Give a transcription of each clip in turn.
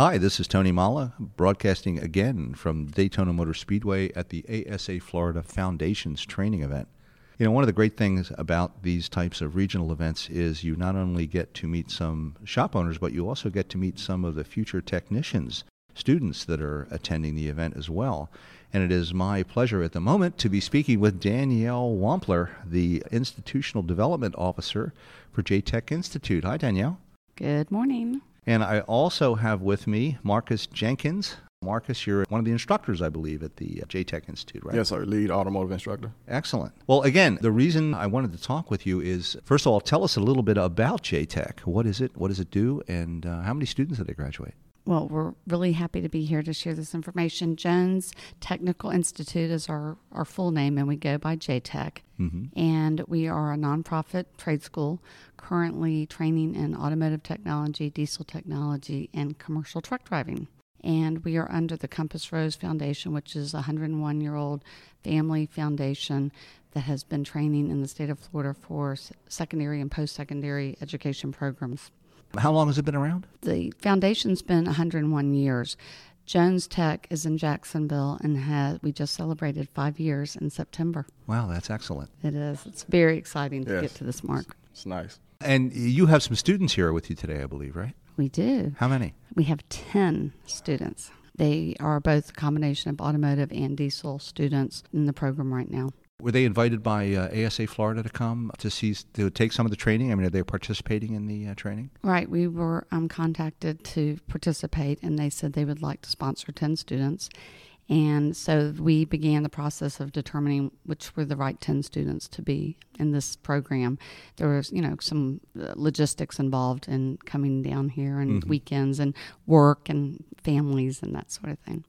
Hi, this is Tony Molla, broadcasting again from Daytona Motor Speedway at the ASA Florida Foundations training event. You know, one of the great things about these types of regional events is you not only get to meet some shop owners, but you also get to meet some of the future technicians, students that are attending the event as well. And it is my pleasure at the moment to be speaking with Danielle Wampler, the Institutional Development Officer for JTech Institute. Hi, Danielle. Good morning. And I also have with me Marcus Jenkins. Marcus, you're one of the instructors, I believe, at the JTech Institute, right? Yes, sir. Lead automotive instructor. Excellent. Well, again, the reason I wanted to talk with you is, first of all, tell us a little bit about JTech. What is it? What does it do? And uh, how many students did they graduate? Well, we're really happy to be here to share this information. Jones Technical Institute is our, our full name, and we go by JTech. Mm-hmm. And we are a nonprofit trade school currently training in automotive technology, diesel technology, and commercial truck driving. And we are under the Compass Rose Foundation, which is a 101 year old family foundation that has been training in the state of Florida for secondary and post secondary education programs. How long has it been around? The foundation's been 101 years. Jones Tech is in Jacksonville and has we just celebrated five years in September. Wow, that's excellent. It is. It's very exciting to yes. get to this mark. It's nice. And you have some students here with you today, I believe, right? We do. How many? We have 10 students. They are both a combination of automotive and diesel students in the program right now. Were they invited by uh, ASA Florida to come to see to take some of the training? I mean, are they participating in the uh, training? Right. We were um, contacted to participate, and they said they would like to sponsor ten students. And so we began the process of determining which were the right 10 students to be in this program. There was, you know, some uh, logistics involved in coming down here and mm-hmm. weekends and work and families and that sort of thing.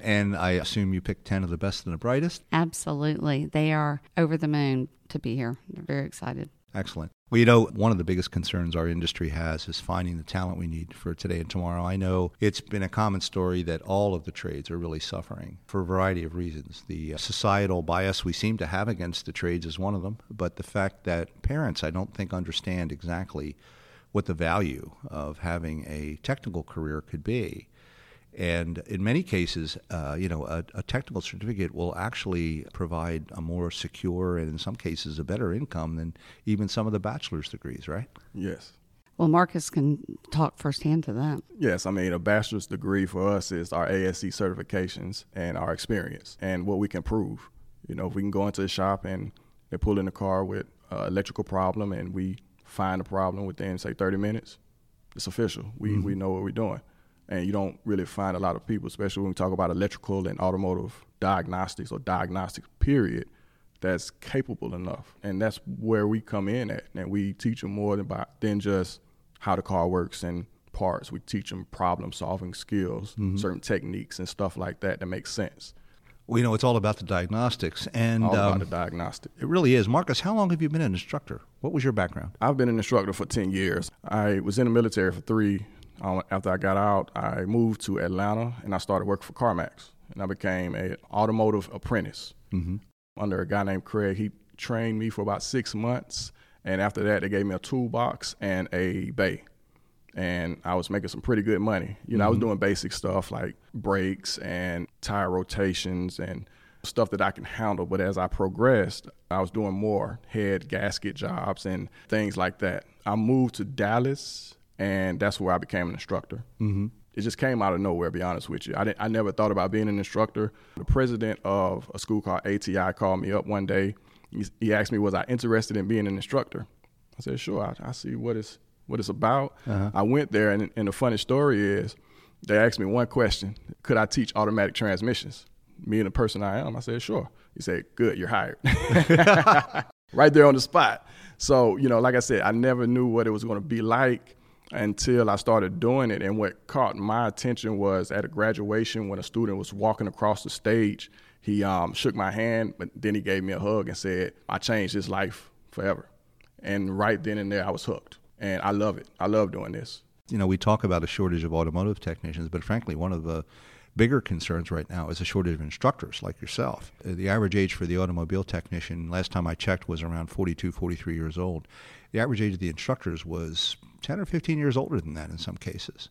And I assume you picked 10 of the best and the brightest? Absolutely. They are over the moon to be here. They're very excited. Excellent. Well, you know, one of the biggest concerns our industry has is finding the talent we need for today and tomorrow. I know it's been a common story that all of the trades are really suffering for a variety of reasons. The uh, societal bias we seem to have against the trades is one of them, but the fact that parents, I don't think, understand exactly what the value of having a technical career could be. And in many cases, uh, you know, a, a, technical certificate will actually provide a more secure and, in some cases, a better income than even some of the bachelor's degrees, right? Yes. Well, Marcus can talk firsthand to that. Yes, I mean, a bachelor's degree for us is our ASE certifications and our experience and what we can prove. You know, if we can go into a shop and they pull in the car with an electrical problem and we find the problem within, say, 30 minutes, it's official. We, mm-hmm. we know what we're doing and you don't really find a lot of people, especially when we talk about electrical and automotive diagnostics or diagnostics period, that's capable enough. And that's where we come in at, and we teach them more than, about, than just how the car works and parts. We teach them problem solving skills, mm-hmm. certain techniques and stuff like that that makes sense. Well, you know, it's all about the diagnostics, and all about um, the diagnostic. It really is, Marcus. How long have you been an instructor? What was your background? I've been an instructor for ten years. I was in the military for three um, after I got out, I moved to Atlanta and I started working for CarMax. And I became an automotive apprentice mm-hmm. under a guy named Craig. He trained me for about six months. And after that, they gave me a toolbox and a bay. And I was making some pretty good money. You know, mm-hmm. I was mm-hmm. doing basic stuff like brakes and tire rotations and stuff that I can handle. But as I progressed, I was doing more head gasket jobs and things like that. I moved to Dallas and that's where I became an instructor. Mm-hmm. It just came out of nowhere. to Be honest with you, I didn't, I never thought about being an instructor. The president of a school called ATI called me up one day. He, he asked me, was I interested in being an instructor? I said, sure. I, I see what it's what it's about. Uh-huh. I went there, and, and the funny story is, they asked me one question: Could I teach automatic transmissions? Me and the person I am, I said, sure. He said, good, you're hired. right there on the spot. So, you know, like I said, I never knew what it was going to be like until I started doing it. And what caught my attention was at a graduation when a student was walking across the stage He um, shook my hand, but then he gave me a hug and said, I changed his life forever. And right then and there, I was hooked. And I love it. I love doing this. You know, we talk about a shortage of automotive technicians, but frankly, one of the bigger concerns right now is a shortage of instructors like yourself. Uh, the average age for the automobile technician, last time I checked, was around 42, 43 years old. The average age of the instructors was 10 or 15 years older than that in some cases.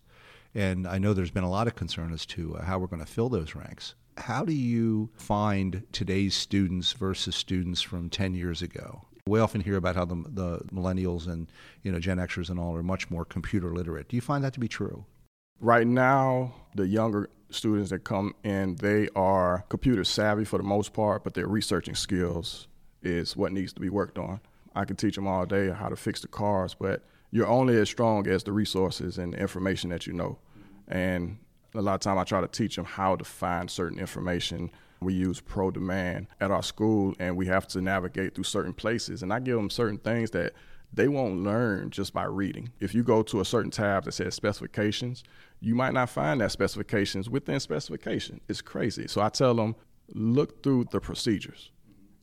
And I know there's been a lot of concern as to uh, how we're going to fill those ranks. How do you find today's students versus students from 10 years ago? We often hear about how the, the millennials and you know Gen Xers and all are much more computer literate. Do you find that to be true? Right now, the younger students that come in, they are computer savvy for the most part, but their researching skills is what needs to be worked on. I can teach them all day how to fix the cars, but you're only as strong as the resources and the information that you know. And a lot of time I try to teach them how to find certain information. We use ProDemand at our school, and we have to navigate through certain places. And I give them certain things that they won't learn just by reading. If you go to a certain tab that says specifications, you might not find that specifications within specification. It's crazy. So I tell them, look through the procedures.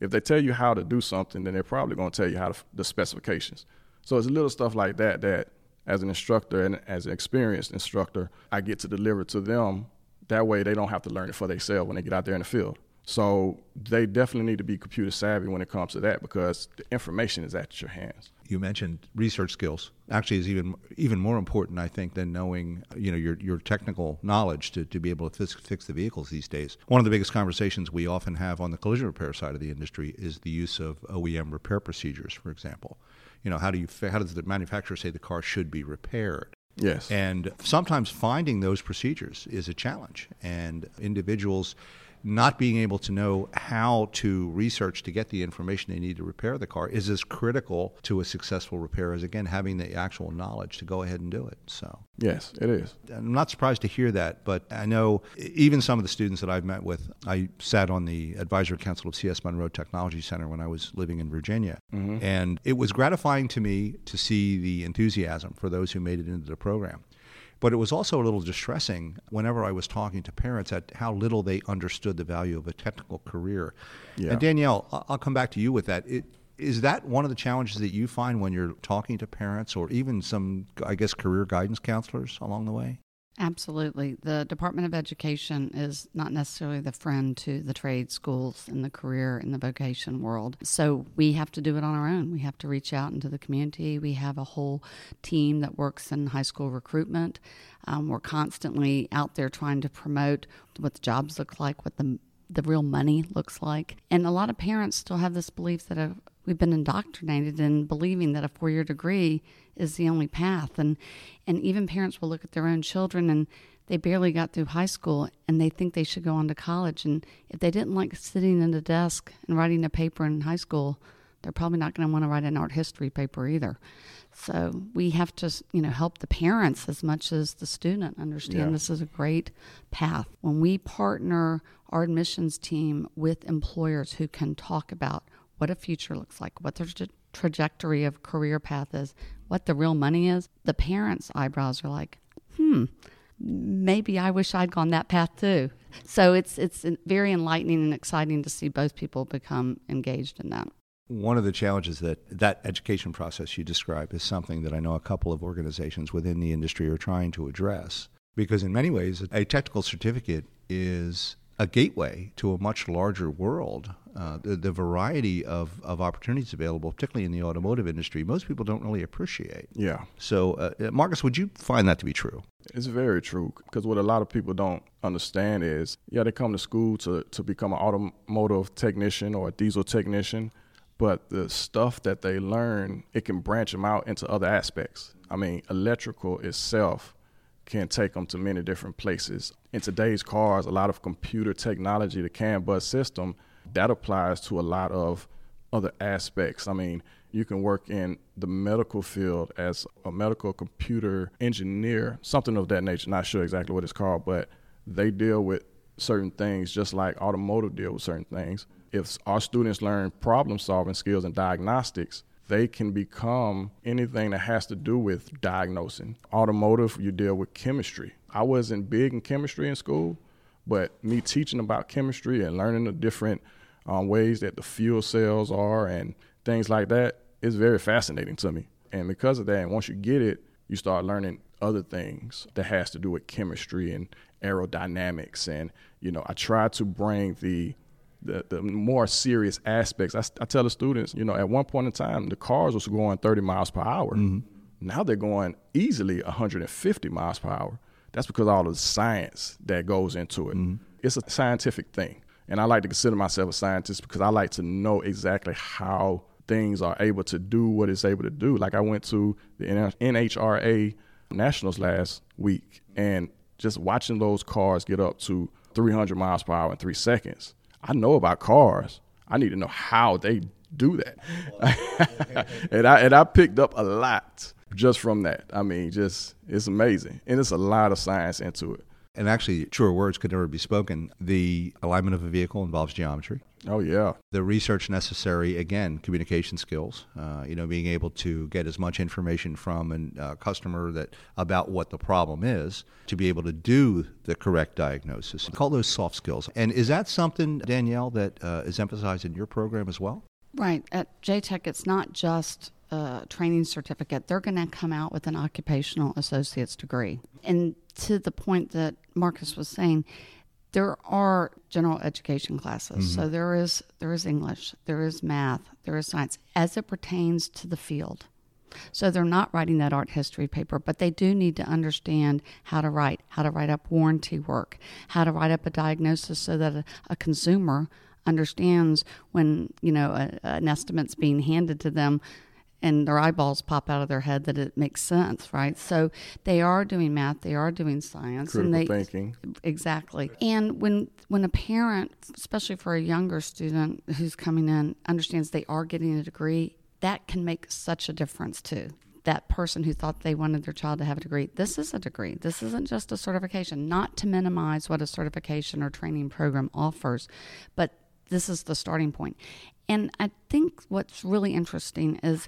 If they tell you how to do something, then they're probably going to tell you how to, the specifications. So it's little stuff like that that, as an instructor and as an experienced instructor, I get to deliver to them. That way, they don't have to learn it for themselves when they get out there in the field. So they definitely need to be computer savvy when it comes to that because the information is at your hands. You mentioned research skills. Actually, is even even more important, I think, than knowing you know your your technical knowledge to, to be able to fix, fix the vehicles these days. One of the biggest conversations we often have on the collision repair side of the industry is the use of OEM repair procedures, for example. You know, how do you how does the manufacturer say the car should be repaired? Yes. And sometimes finding those procedures is a challenge, and individuals not being able to know how to research to get the information they need to repair the car is as critical to a successful repair as again having the actual knowledge to go ahead and do it. So yes, it is. I'm not surprised to hear that, but I know even some of the students that I've met with. I sat on the advisory council of CS Monroe Technology Center when I was living in Virginia, mm-hmm. and it was gratifying to me to see the enthusiasm for those who made it into the program. But it was also a little distressing whenever I was talking to parents at how little they understood the value of a technical career. Yeah. And Danielle, I'll come back to you with that. It, is that one of the challenges that you find when you're talking to parents or even some, I guess, career guidance counselors along the way? Absolutely. The Department of Education is not necessarily the friend to the trade schools and the career and the vocation world. So we have to do it on our own. We have to reach out into the community. We have a whole team that works in high school recruitment. Um, we're constantly out there trying to promote what the jobs look like, what the the real money looks like. And a lot of parents still have this belief that a, we've been indoctrinated in believing that a four year degree is the only path. And, and even parents will look at their own children and they barely got through high school and they think they should go on to college. And if they didn't like sitting at a desk and writing a paper in high school, they're probably not going to want to write an art history paper either. So we have to, you know, help the parents as much as the student understand yeah. this is a great path. When we partner our admissions team with employers who can talk about what a future looks like, what their tra- trajectory of career path is, what the real money is, the parents' eyebrows are like, hmm, maybe I wish I'd gone that path too. So it's it's very enlightening and exciting to see both people become engaged in that. One of the challenges that that education process you describe is something that I know a couple of organizations within the industry are trying to address because in many ways a technical certificate is a gateway to a much larger world. Uh, the, the, variety of, of opportunities available, particularly in the automotive industry, most people don't really appreciate. Yeah. So, uh, uh Marcus, would you find that to be true? It's very true because what a lot of people don't understand is, yeah, they come to school to, to become an automotive technician or a diesel technician, but the stuff that they learn, it can branch them out into other aspects. I mean, electrical itself can take them to many different places. In today's cars, a lot of computer technology, the CAN bus system, that applies to a lot of other aspects. I mean, you can work in the medical field as a medical computer engineer, something of that nature. Not sure exactly what it's called, but they deal with certain things just like automotive deal with certain things. If our students learn problem solving skills and diagnostics, they can become anything that has to do with diagnosing. Automotive, you deal with chemistry. I wasn't big in chemistry in school, But me teaching about chemistry and learning the different um, ways that the fuel cells are and things like that is very fascinating to me. And because of that, and once you get it, you start learning other things that has to do with chemistry and aerodynamics. And you know, I try to bring the the, the more serious aspects. I, I, tell the students, you know, at one point in time, the cars was going 30 miles per hour. Mm-hmm. Now they're going easily 150 miles per hour. That's because all the science that goes into it. Mm-hmm. It's a scientific thing. And I like to consider myself a scientist because I like to know exactly how things are able to do what it's able to do. Like I went to the NHRA Nationals last week and just watching those cars get up to 300 miles per hour in three seconds. I know about cars. I need to know how they do that. and I and I picked up a lot just from that. I mean, just it's amazing. And it's a lot of science into it. And actually, truer words could never be spoken. The alignment of a vehicle involves geometry. Oh yeah. The research necessary, again, communication skills. Uh, you know, being able to get as much information from a uh, customer that about what the problem is to be able to do the correct diagnosis. Call those soft skills. And is that something, Danielle, that uh, is emphasized in your program as well? Right. At JTech, it's not just a training certificate. They're going to come out with an occupational associate's degree. And to the point that Marcus was saying, there are general education classes. Mm-hmm. So there is there is English, there is math, there is science as it pertains to the field. So they're not writing that art history paper, but they do need to understand how to write, how to write up warranty work, how to write up a diagnosis so that a, a consumer understands when you know a, an estimate's being handed to them and their eyeballs pop out of their head that it makes sense, right? So they are doing math, they are doing science, Critical and they thinking exactly. And when when a parent, especially for a younger student who's coming in, understands they are getting a degree, that can make such a difference too. That person who thought they wanted their child to have a degree, this is a degree. This isn't just a certification. Not to minimize what a certification or training program offers, but this is the starting point. And I think what's really interesting is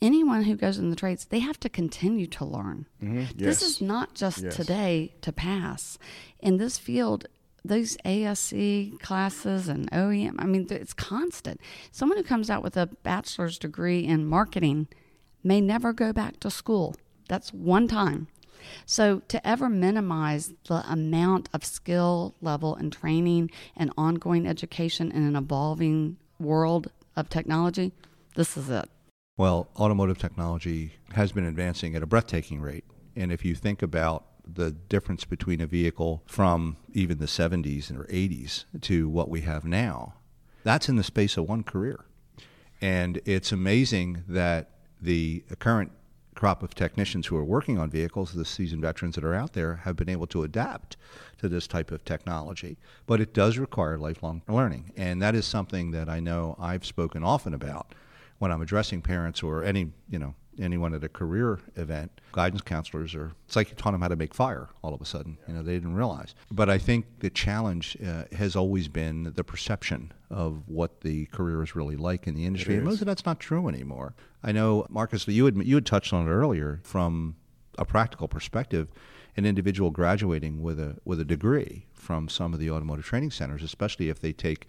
anyone who goes in the trades, they have to continue to learn. Mm-hmm. Yes. This is not just yes. today to pass. In this field, those ASE classes and OEM, I mean, it's constant. Someone who comes out with a bachelor's degree in marketing may never go back to school. That's one time. So, to ever minimize the amount of skill level and training and ongoing education in an evolving world of technology, this is it. Well, automotive technology has been advancing at a breathtaking rate. And if you think about the difference between a vehicle from even the 70s or 80s to what we have now, that's in the space of one career. And it's amazing that the current crop of technicians who are working on vehicles, the seasoned veterans that are out there, have been able to adapt to this type of technology. But it does require lifelong learning. And that is something that I know I've spoken often about when I'm addressing parents or any, you know, anyone at a career event, guidance counselors are, it's like you taught them how to make fire all of a sudden. You know, they didn't realize. But I think the challenge uh, has always been the perception of what the career is really like in the industry. And most of that's not true anymore. I know, Marcus, you had, you had touched on it earlier from a practical perspective. An individual graduating with a with a degree from some of the automotive training centers, especially if they take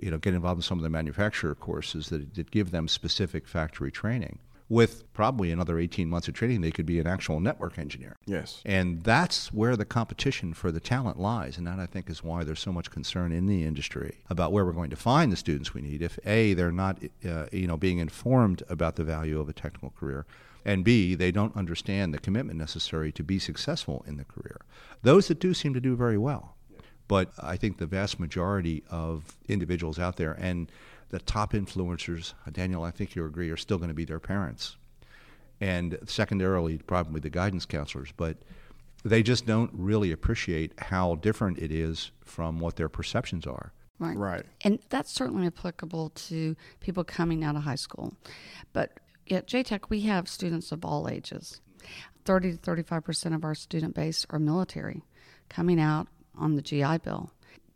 you know, get involved in some of the manufacturer courses that, that give them specific factory training. With probably another 18 months of training, they could be an actual network engineer. Yes. And that's where the competition for the talent lies. And that, I think, is why there's so much concern in the industry about where we're going to find the students we need if, A, they're not uh, you know, being informed about the value of a technical career, and B, they don't understand the commitment necessary to be successful in the career. Those that do seem to do very well. But I think the vast majority of individuals out there and the top influencers, Danielle, I think you agree, are still going to be their parents. And secondarily, probably the guidance counselors. But they just don't really appreciate how different it is from what their perceptions are. Right. Right. And that's certainly applicable to people coming out of high school. But at JTech, we have students of all ages. 30 to 35% of our student base are military coming out on the GI Bill.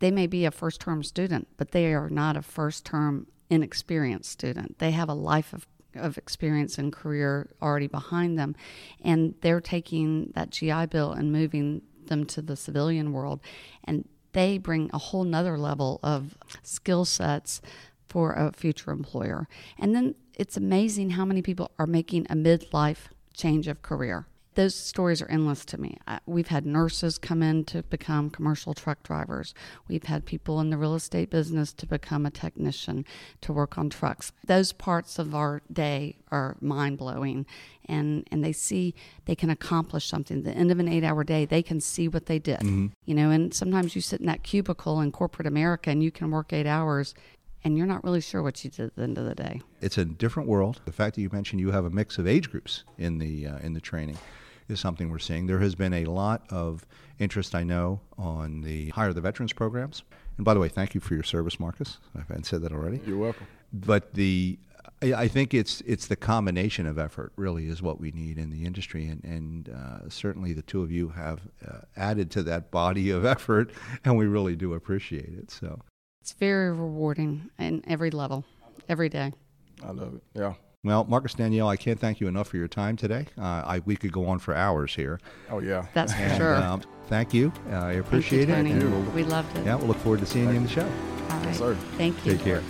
They may be a first term student, but they are not a first term inexperienced student. They have a life of, of experience and career already behind them, and they're taking that GI Bill and moving them to the civilian world. And they bring a whole nother level of skill sets for a future employer. And then it's amazing how many people are making a midlife change of career those stories are endless to me. We've had nurses come in to become commercial truck drivers. We've had people in the real estate business to become a technician to work on trucks. Those parts of our day are mind blowing, and and they see they can accomplish something. At the end of an eight hour day, they can see what they did. Mm-hmm. You know, and sometimes you sit in that cubicle in corporate America and you can work eight hours and you're not really sure what you did at the end of the day. It's a different world. The fact that you mentioned you have a mix of age groups in the uh, in the training is something we're seeing. There has been a lot of interest, I know, on the hire the veterans programs. And by the way, thank you for your service, Marcus. I haven't said that already. You're welcome. But the I think it's it's the combination of effort really is what we need in the industry, and and uh, certainly the two of you have uh, added to that body of effort, and we really do appreciate it. So it's very rewarding in every level, every day. I love it. Yeah. Well, Marcus Danielle, I can't thank you enough for your time today. Uh, I, we could go on for hours here. Oh yeah, that's for and, sure. Um, thank you. Uh, I appreciate you, it. We'll, we loved it. Yeah, we'll look forward to seeing thank you in the show. All right. Yes, sir. Thank you. Take care.